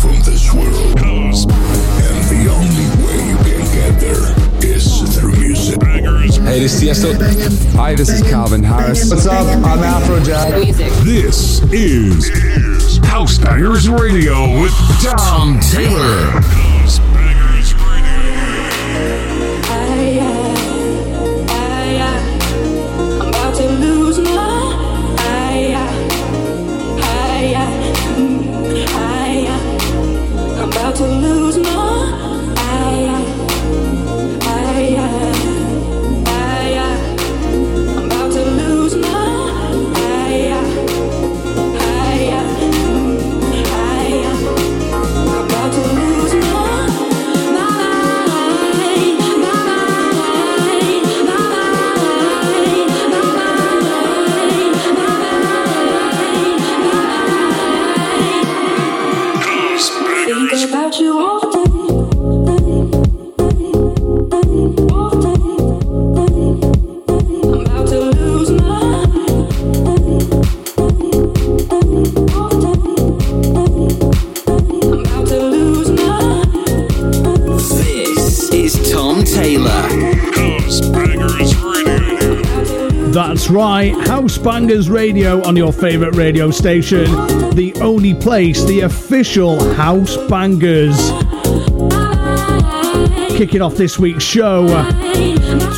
from this world. And the only way you can get there is through music. Hey, this is Tiesto. Hi, this is Calvin Harris. What's up? I'm Afrojack. This is House Bangers Radio with Tom Taylor. Right, House Bangers Radio on your favourite radio station. The only place, the official House Bangers. Kicking off this week's show,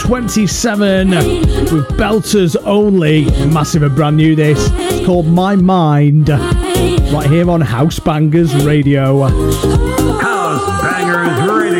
27 with Belters Only. Massive and brand new this. It's called My Mind. Right here on House Bangers Radio. House Bangers Radio.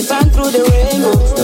sun through the rainbow.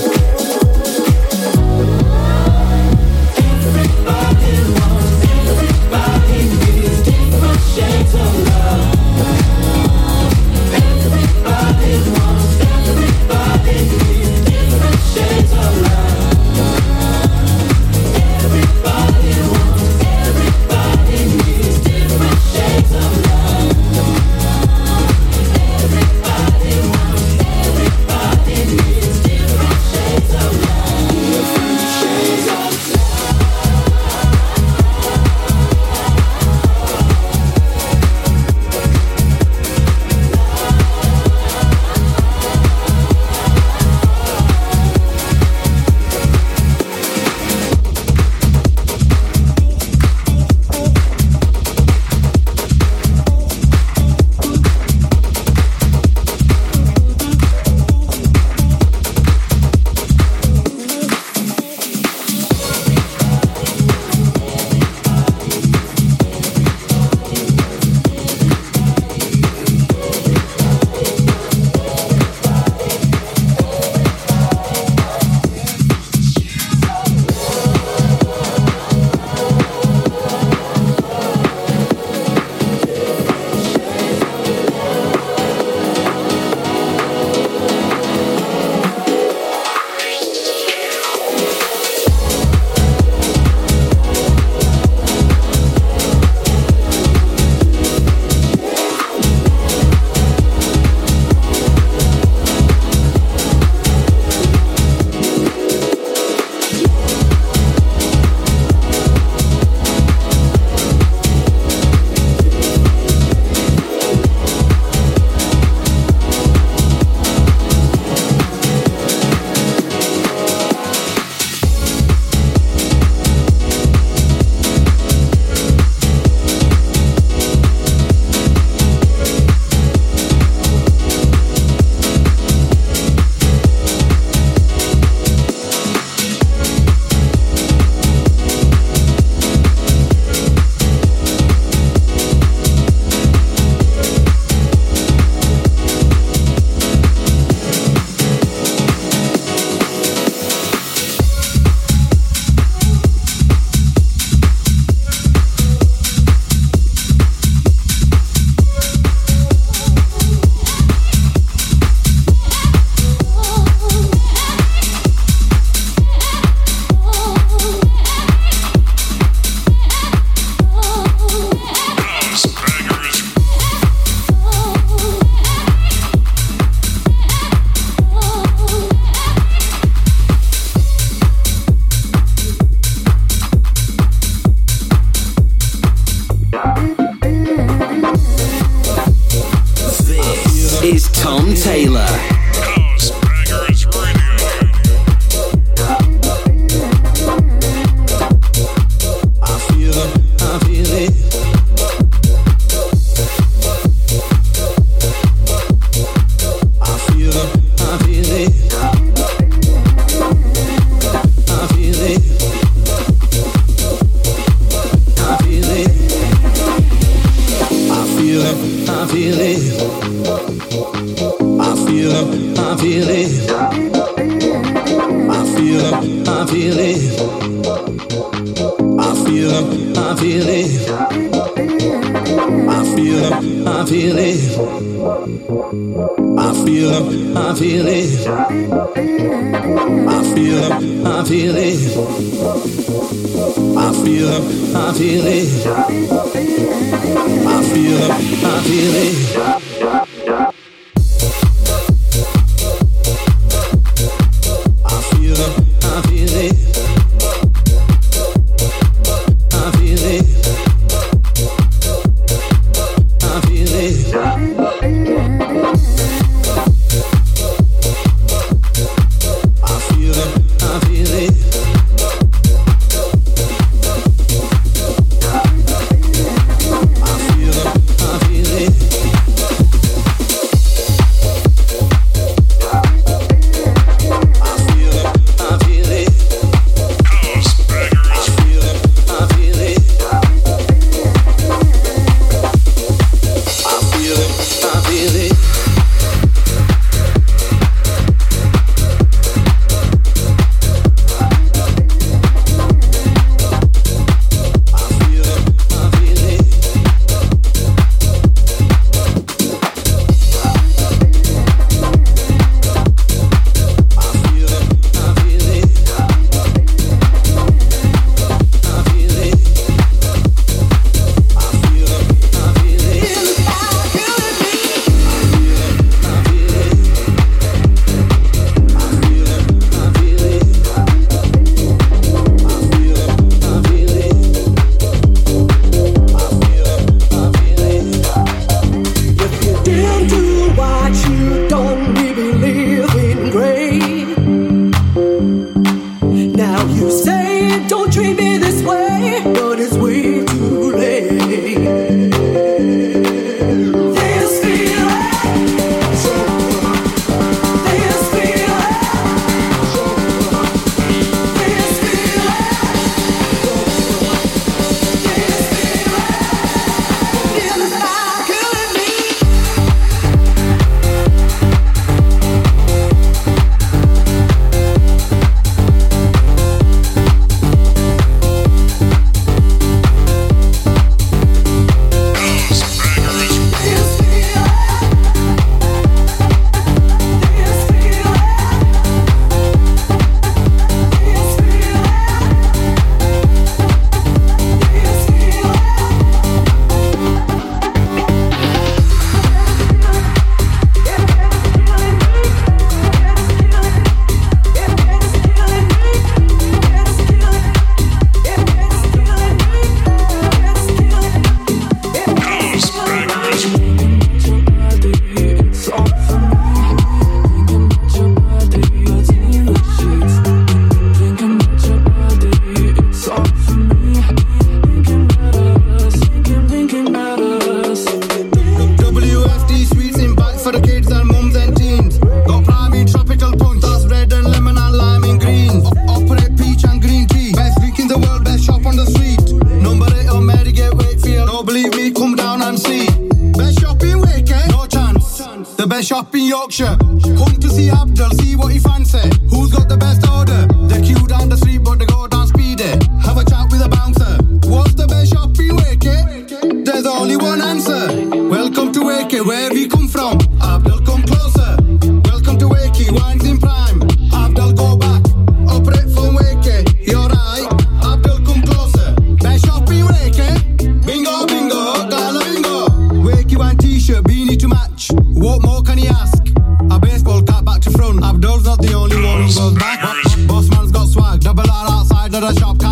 the shop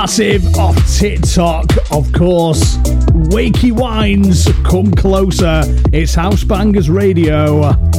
Massive off TikTok, of course. Wakey Wines, come closer. It's House Bangers Radio.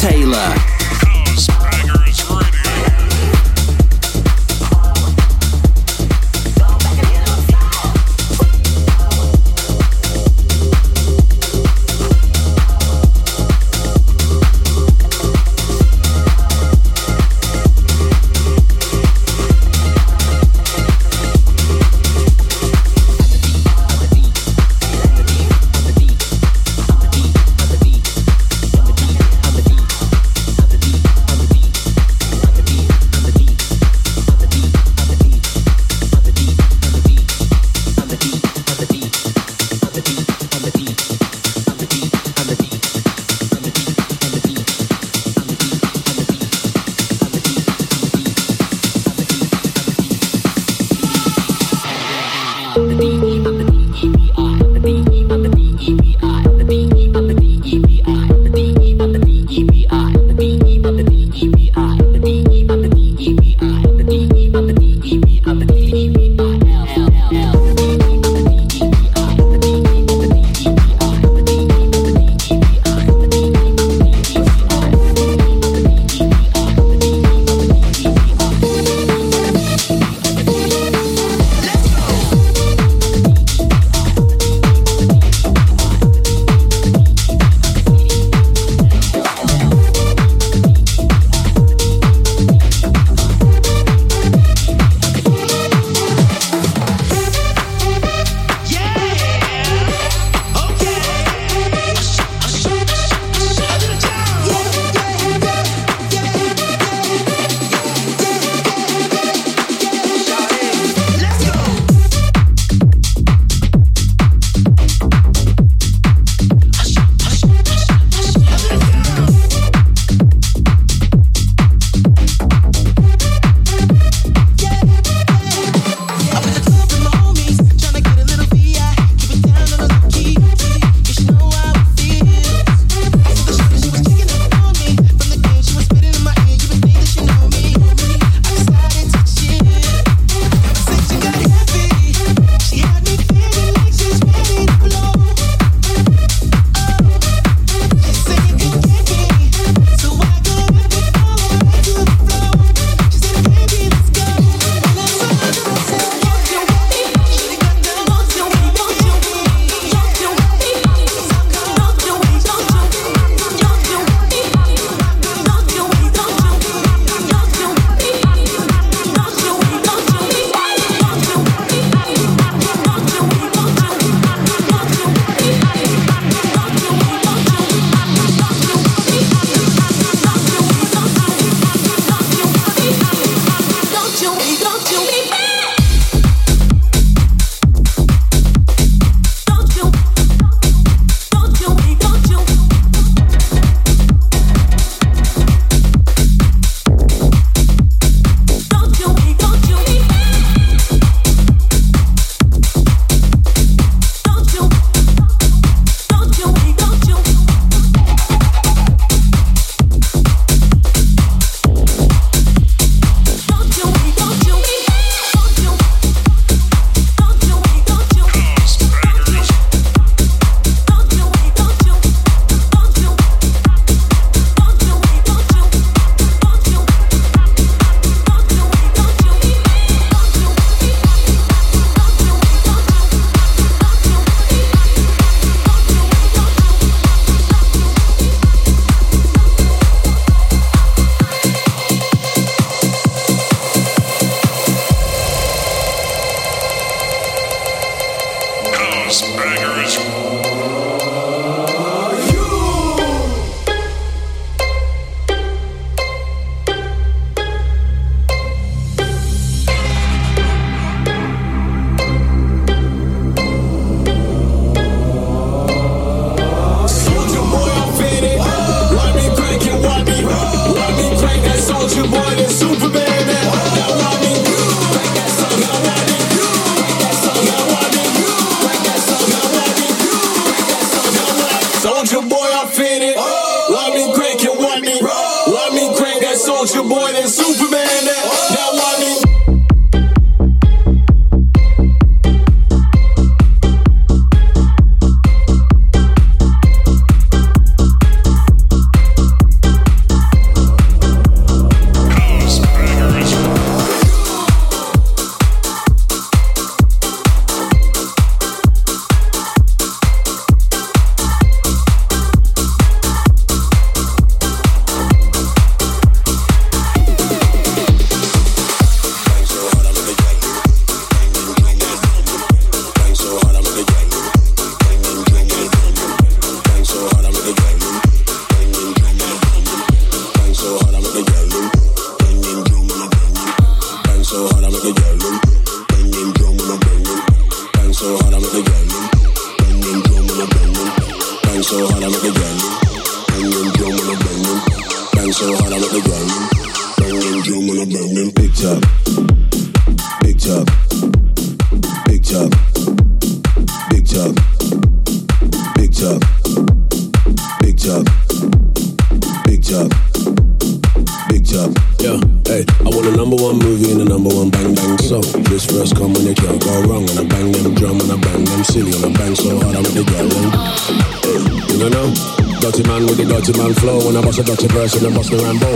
Taylor.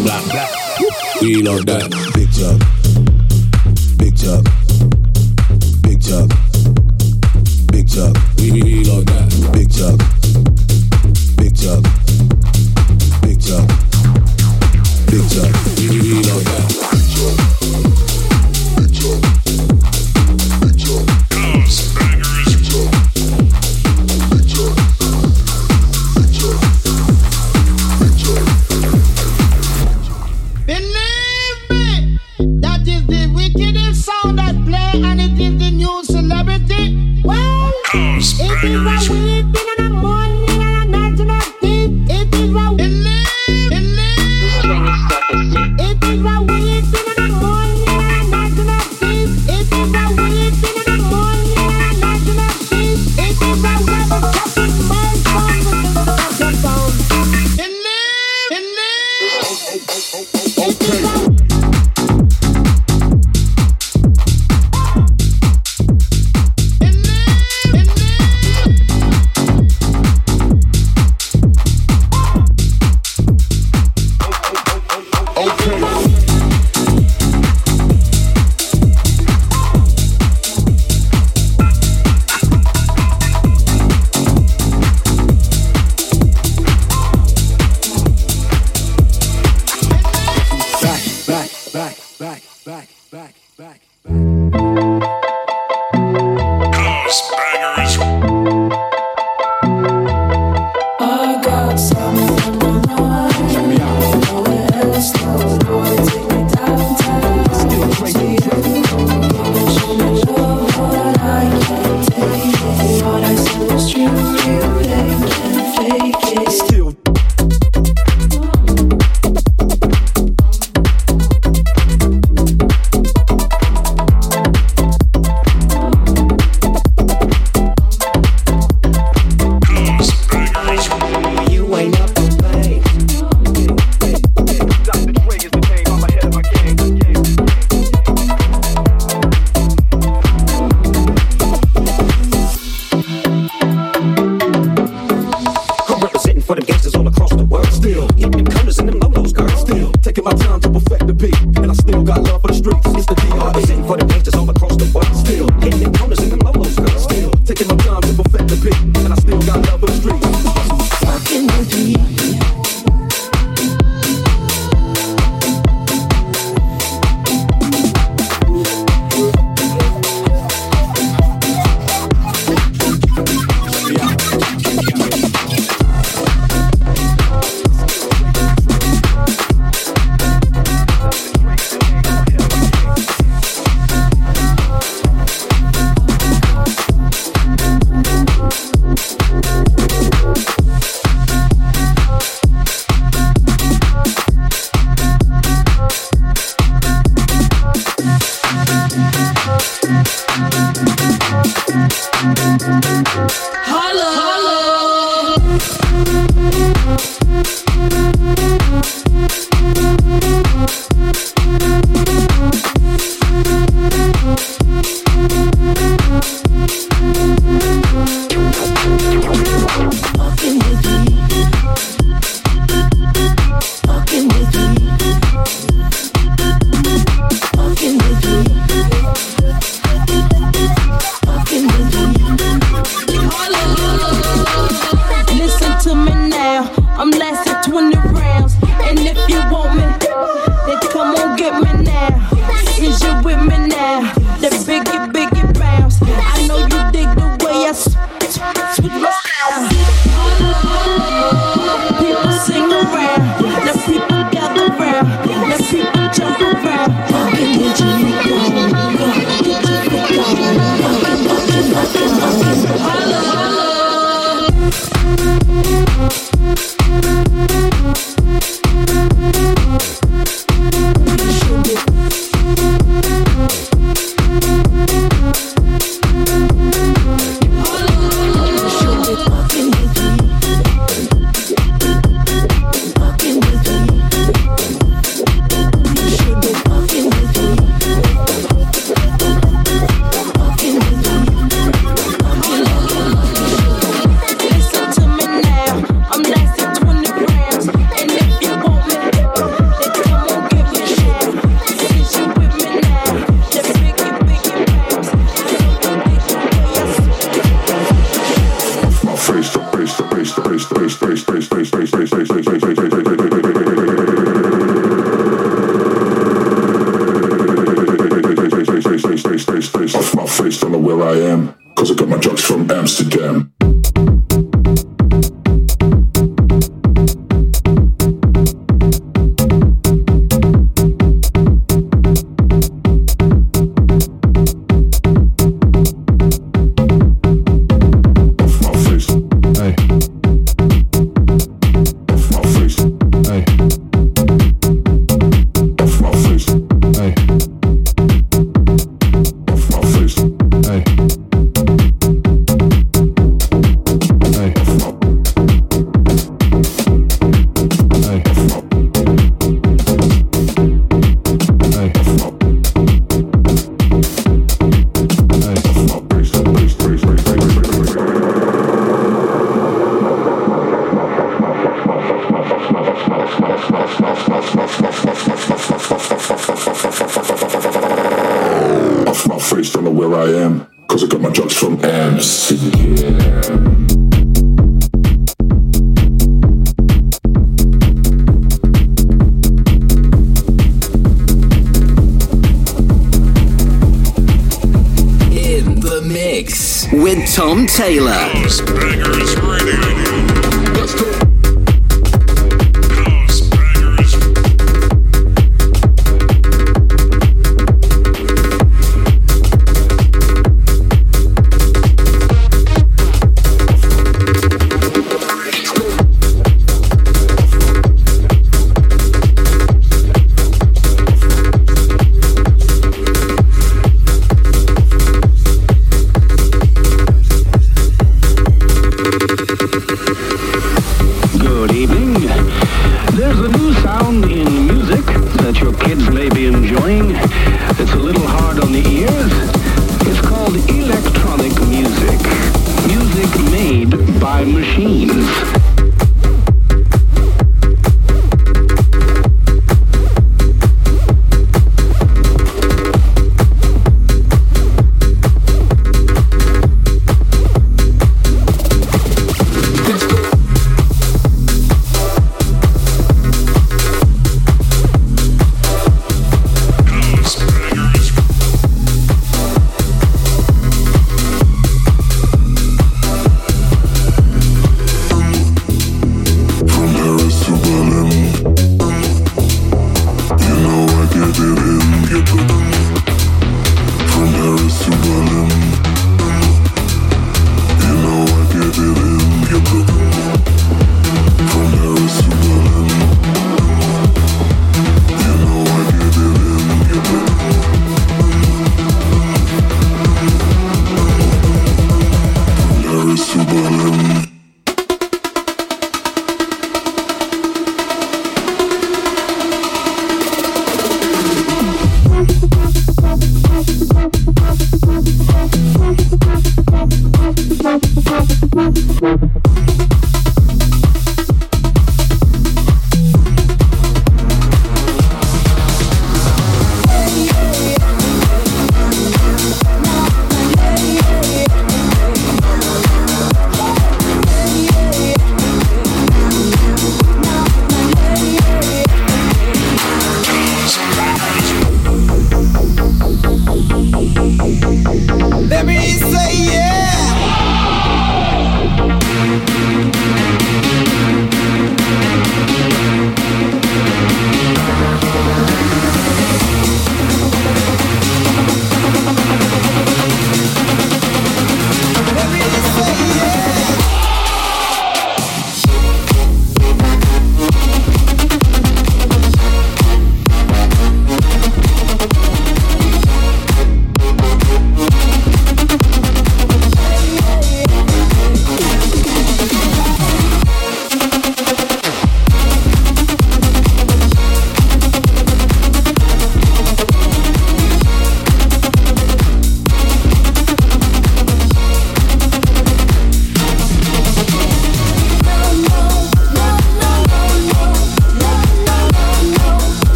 Black. We love that. Big up.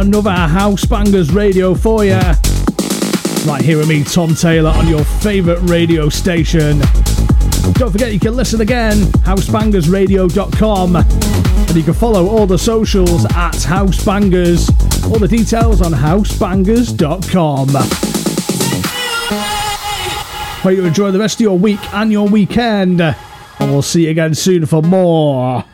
Another House Bangers radio for you. Right here with me, Tom Taylor, on your favourite radio station. Don't forget you can listen again, housebangersradio.com. And you can follow all the socials at Housebangers. All the details on housebangers.com. Hope you enjoy the rest of your week and your weekend. And we'll see you again soon for more.